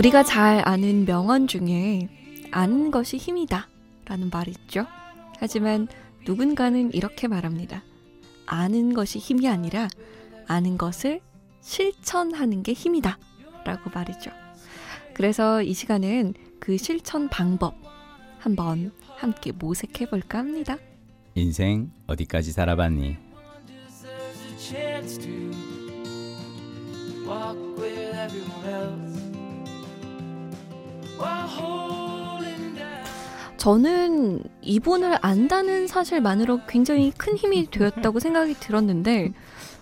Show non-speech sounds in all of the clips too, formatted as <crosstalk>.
우리가 잘 아는 명언 중에 아는 것이 힘이다 라는 말이 있죠. 하지만 누군가는 이렇게 말합니다. 아는 것이 힘이 아니라 아는 것을 실천하는 게 힘이다 라고 말이죠. 그래서 이 시간은 그 실천 방법 한번 함께 모색해 볼까 합니다. 인생 어디까지 살아봤니? 저는 이분을 안다는 사실만으로 굉장히 큰 힘이 되었다고 생각이 들었는데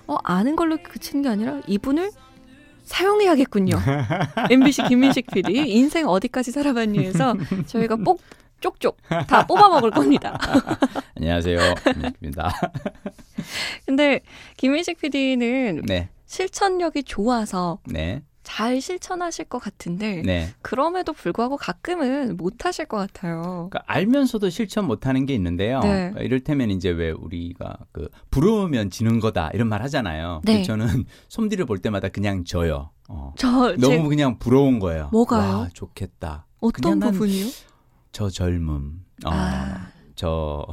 어, 아는 걸로 그치는 게 아니라 이분을 사용해야겠군요. <laughs> MBC 김민식 PD 인생 어디까지 살아봤니에서 저희가 꼭 쪽쪽 다 뽑아 먹을 겁니다. <laughs> 안녕하세요. 김민식입니다. 근데 김민식 PD는 네. 실천력이 좋아서 네. 잘 실천하실 것 같은데 네. 그럼에도 불구하고 가끔은 못 하실 것 같아요. 그러니까 알면서도 실천 못하는 게 있는데요. 네. 그러니까 이를테면 이제 왜 우리가 그 부러우면 지는 거다 이런 말 하잖아요. 네. 저는 <laughs> 솜디를 볼 때마다 그냥 져요. 어. 저 너무 제, 그냥 부러운 거예요. 뭐가요? 와, 좋겠다. 어떤 부분이요? 저 젊음. 어, 아. 저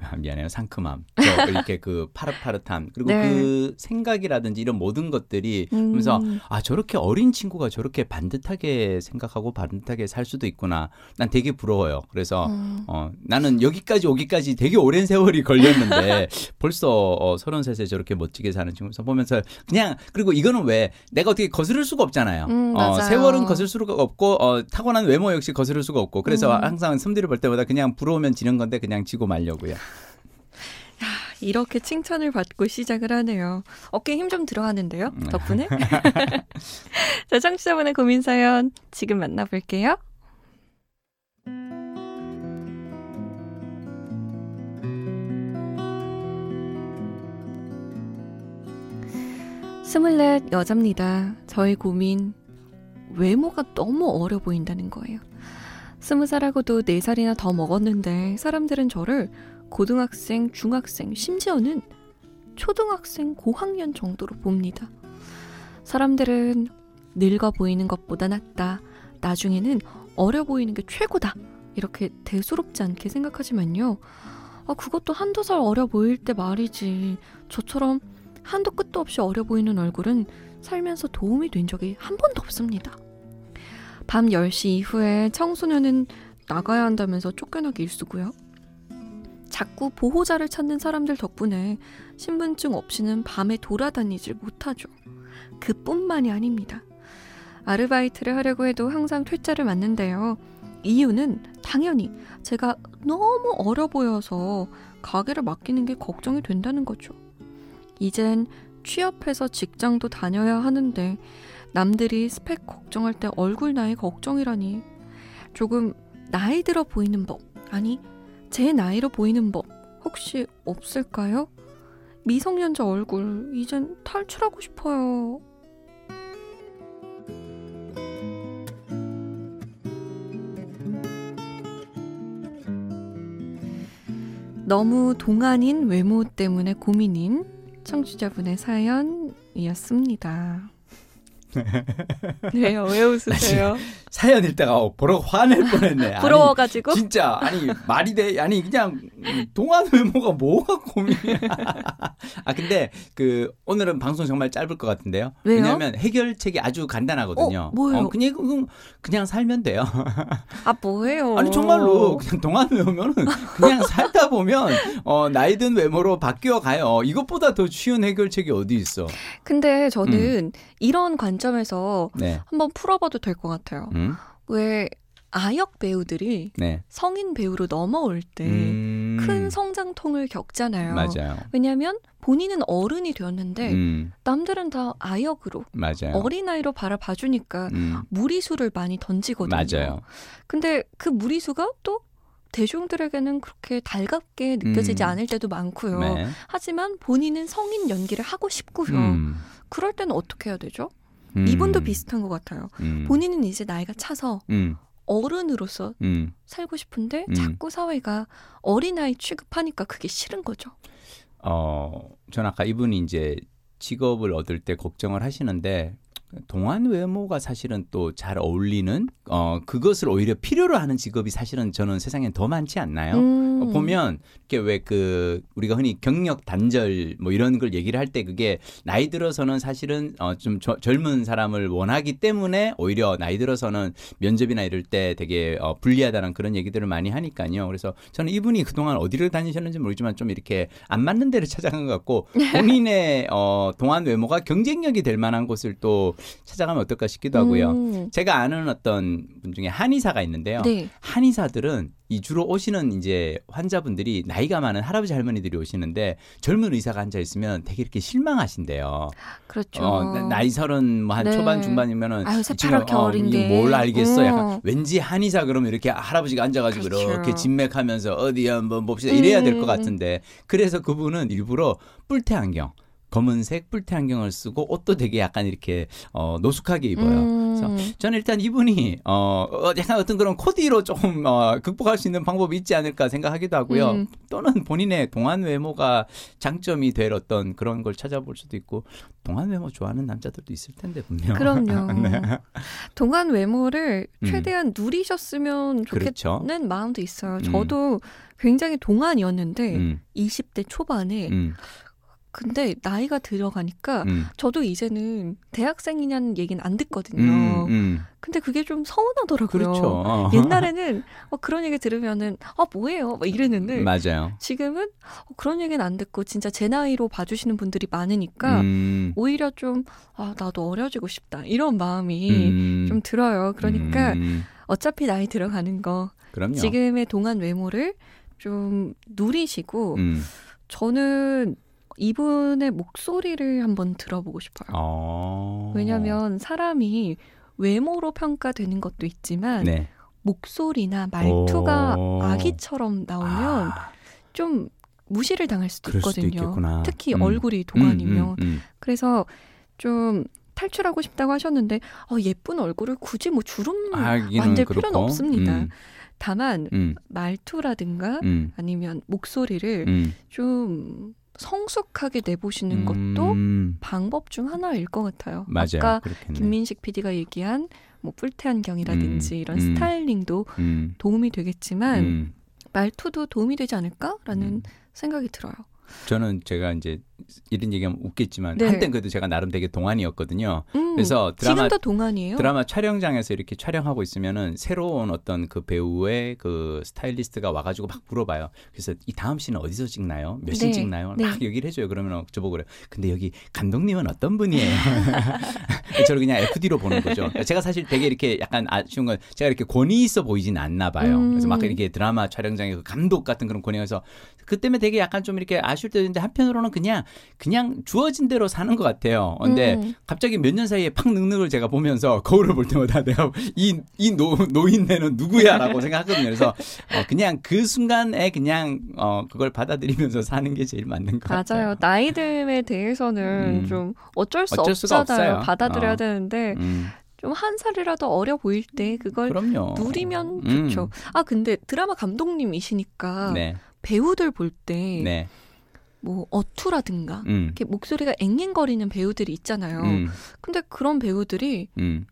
아, 미안해요. 상큼함. 저 <laughs> 이렇게 그 파릇파릇함. 그리고 네. 그 생각이라든지 이런 모든 것들이 음. 그래서 아 저렇게 어린 친구가 저렇게 반듯하게 생각하고 반듯하게 살 수도 있구나. 난 되게 부러워요. 그래서 음. 어 나는 여기까지 오기까지 되게 오랜 세월이 걸렸는데 <laughs> 벌써 어, 33세 저렇게 멋지게 사는 친구 보면서 그냥 그리고 이거는 왜 내가 어떻게 거스를 수가 없잖아요. 음, 어. 세월은 거스를 수가 없고 어, 타고난 외모 역시 거스를 수가 없고 그래서 음. 항상 숨들을 볼 때마다 그냥 부러우면 지는 건데 그냥 지고 말려고요. 이렇게 칭찬을 받고 시작을 하네요. 어깨에 힘좀 들어가는데요. 음. 덕분에. <laughs> 자, 청취자분의 고민 사연 지금 만나볼게요. 스물넷 여자입니다. 저의 고민 외모가 너무 어려 보인다는 거예요. 스무 살하고도 네 살이나 더 먹었는데 사람들은 저를 고등학생, 중학생, 심지어는 초등학생 고학년 정도로 봅니다. 사람들은 늙어 보이는 것보다 낫다. 나중에는 어려 보이는 게 최고다. 이렇게 대수롭지 않게 생각하지만요. 아, 그것도 한두 살 어려 보일 때 말이지. 저처럼 한도 끝도 없이 어려 보이는 얼굴은 살면서 도움이 된 적이 한 번도 없습니다. 밤 10시 이후에 청소년은 나가야 한다면서 쫓겨나기 일쑤고요. 자꾸 보호자를 찾는 사람들 덕분에 신분증 없이는 밤에 돌아다니질 못하죠. 그뿐만이 아닙니다. 아르바이트를 하려고 해도 항상 퇴짜를 맞는데요. 이유는 당연히 제가 너무 어려 보여서 가게를 맡기는 게 걱정이 된다는 거죠. 이젠 취업해서 직장도 다녀야 하는데 남들이 스펙 걱정할 때 얼굴 나이 걱정이라니 조금 나이 들어 보이는 법 아니 제 나이로 보이는 법 혹시 없을까요? 미성년자 얼굴 이젠 탈출하고 싶어요. 너무 동안인 외모 때문에 고민인 청취자분의 사연이었습니다. 왜요? 왜 웃으세요? 사연 읽다가 어, 보러 화낼 뻔했네. 아니, 부러워가지고? 진짜 아니 말이 돼 아니 그냥 동안 외모가 뭐가 고민이야. 아 근데 그 오늘은 방송 정말 짧을 것 같은데요. 왜요? 왜냐하면 해결책이 아주 간단하거든요. 어, 뭐예요? 그냥 그냥, 그냥 살면 돼요. 아 뭐예요? 아니 정말로 그냥 동안 외모는 그냥 살다 보면 어 나이든 외모로 바뀌어 가요. 이것보다 더 쉬운 해결책이 어디 있어? 근데 저는 음. 이런 관점 에서 네. 한번 풀어봐도 될 것 같아요. 음. 왜 아역 배우들이 네. 성인 배우로 넘어올 때큰 음. 성장통을 겪잖아요. 맞아요. 왜냐하면 본인은 어른이 되었는데 음. 남들은 다 아역으로 맞아요. 어린아이로 바라봐주니까 음. 무리수를 많이 던지거든요. 맞아요. 근데 그 무리수가 또 대중들에게는 그렇게 달갑게 느껴지지 음. 않을 때도 많고요. 네. 하지만 본인은 성인 연기를 하고 싶고요. 음. 그럴 때는 어떻게 해야 되죠? 음. 이분도 비슷한 것 같아요. 음. 본인은 이제 나이가 차서 음. 어른으로서 음. 살고 싶은데 음. 자꾸 사회가 어린아이 취급하니까 그게 싫은 거죠. 어, 전 아까 이분이 이제 직업을 얻을 때 걱정을 하시는데 동안 외모가 사실은 또 잘 어울리는 어 그것을 오히려 필요로 하는 직업이 사실은 저는 세상엔 더 많지 않나요? 음. 어, 보면 이렇게 왜 그 우리가 흔히 경력 단절 뭐 이런 걸 얘기를 할 때 그게 나이 들어서는 사실은 어좀 젊은 사람을 원하기 때문에 오히려 나이 들어서는 면접이나 이럴 때 되게 어 불리하다는 그런 얘기들을 많이 하니까요. 그래서 저는 이분이 그동안 어디를 다니셨는지 모르지만 좀 이렇게 안 맞는 데를 <laughs> 찾아간 것 같고 본인의 어 동안 외모가 경쟁력이 될 만한 곳을 또 찾아가면 어떨까 싶기도 하고요. 음. 제가 아는 어떤 분 중에 한의사가 있는데요. 네. 한의사들은 이 주로 오시는 이제 환자분들이 나이가 많은 할아버지 할머니들이 오시는데 젊은 의사가 앉아 있으면 되게 이렇게 실망하신대요. 그렇죠. 어, 나- 나이 서른 뭐한 네. 초반 중반이면은 아유, 새파랗게 어, 뭘 알겠어? 어. 약간 왠지 한의사 그러면 이렇게 할아버지가 앉아가지고 그렇죠. 이렇게 진맥하면서 어디 한번 봅시다 이래야 될것 음. 같은데 그래서 그분은 일부러 뿔테 안경. 검은색 뿔테 안경을 쓰고 옷도 되게 약간 이렇게 어, 노숙하게 입어요. 음. 그래서 저는 일단 이분이 어, 어 약간 어떤 그런 코디로 조금 어, 극복할 수 있는 방법이 있지 않을까 생각하기도 하고요. 음. 또는 본인의 동안 외모가 장점이 될 어떤 그런 걸 찾아볼 수도 있고 동안 외모 좋아하는 남자들도 있을 텐데 분명. 그럼요. <laughs> 네. 동안 외모를 음. 최대한 누리셨으면 그렇죠. 좋겠는 마음도 있어요. 음. 저도 굉장히 동안이었는데 음, 20대 초반에 음, 근데 나이가 들어가니까 음. 저도 이제는 대학생이냐는 얘기는 안 듣거든요. 음, 음. 근데 그게 좀 서운하더라고요. 그렇죠. 어. 옛날에는 어, 그런 얘기 들으면은 아 뭐예요? 막 이랬는데 맞아요. 지금은 어, 그런 얘기는 안 듣고 진짜 제 나이로 봐주시는 분들이 많으니까 음, 오히려 좀 아, 나도 어려지고 싶다 이런 마음이 음, 좀 들어요. 그러니까 음, 어차피 나이 들어가는 거 그럼요. 지금의 동안 외모를 좀 누리시고 음. 저는 이분의 목소리를 한번 들어보고 싶어요. 어. 왜냐하면 사람이 외모로 평가되는 것도 있지만 네. 목소리나 말투가 오. 아기처럼 나오면 아, 좀 무시를 당할 수도 수도 있거든요. 있겠구나. 특히 음. 얼굴이 동안이면. 음, 음, 그래서 좀 탈출하고 싶다고 하셨는데 어, 예쁜 얼굴을 굳이 뭐 주름 음. 만들 그렇고. 필요는 없습니다. 음, 다만 음, 말투라든가 음, 아니면 목소리를 음. 좀 성숙하게 내보시는 것도 음, 방법 중 하나일 것 같아요. 맞아요. 아까 그렇겠네. 김민식 PD가 얘기한 뭐 뿔테 안경이라든지 음, 이런 음. 스타일링도 음, 도움이 되겠지만 음. 말투도 도움이 되지 않을까라는 음. 생각이 들어요. 저는 제가 이제 이런 얘기하면 웃겠지만 네. 한때 그래도 제가 나름 되게 동안이었거든요. 음, 그래서 드라마 동안이에요. 드라마 촬영장에서 이렇게 촬영하고 있으면은 새로운 어떤 그 배우의 그 스타일리스트가 와가지고 막 물어봐요. 그래서 이 다음 씬은 어디서 찍나요? 몇씬 네, 찍나요? 네. 막 얘기를 해줘요. 그러면 저보고 그래요. 근데 여기 감독님은 어떤 분이에요? <laughs> 저를 그냥 FD로 보는 거죠. <laughs> 제가 사실 되게 이렇게 약간 아쉬운 건 제가 이렇게 권위 있어 보이진 않나 봐요. 음. 그래서 막 이렇게 드라마 촬영장에 그 감독 같은 그런 권위에서 그 때문에 되게 약간 좀 이렇게 아쉬울 때도 있는데 한편으로는 그냥 그냥 주어진 대로 사는 것 같아요. 근데 음. 갑자기 몇 년 사이에 팍 늙는 걸 제가 보면서 거울을 볼 때마다 내가 이, 이 노, 노인네는 누구야라고 생각하거든요. 그래서 어, 그냥 그 순간에 그냥 어, 그걸 받아들이면서 사는 게 제일 맞는 것 같아요. 맞아요. 나이듦에 대해서는 음. 좀 어쩔 수 어쩔 없잖아요. 받아들여 야 어. 되는데 음, 좀한 살이라도 어려 보일 때 그걸 그럼요. 누리면 음. 좋죠. 아 근데 드라마 감독님이시니까 네, 배우들 볼때뭐 네, 어투라든가 음, 이렇게 목소리가 앵앵거리는 배우들이 있잖아요. 음, 근데 그런 배우들이 음,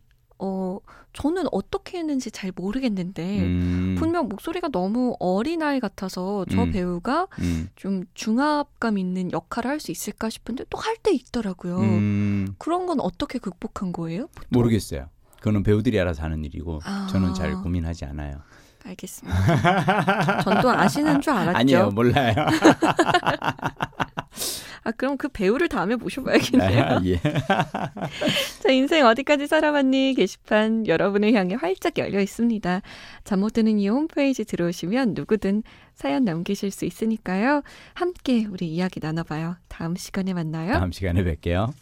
어 저는 어떻게 했는지 잘 모르겠는데 음, 분명 목소리가 너무 어린아이 같아서 저 음. 배우가 음, 좀 중압감 있는 역할을 할 수 있을까 싶은데 또 할 때 있더라고요. 음, 그런 건 어떻게 극복한 거예요? 모르겠어요. 그거는 배우들이 알아서 하는 일이고 아. 저는 잘 고민하지 않아요. 알겠습니다. 전 또 아시는 줄 <laughs> 알았죠. 아니요, 몰라요. <laughs> 아 그럼 그 배우를 다음에 모셔봐야겠네요. 예. <laughs> 자 인생 어디까지 살아봤니 게시판 여러분을 향해 활짝 열려 있습니다. 잠 못 드는 이 홈페이지 들어오시면 누구든 사연 남기실 수 있으니까요. 함께 우리 이야기 나눠봐요. 다음 시간에 만나요. 다음 시간에 뵐게요.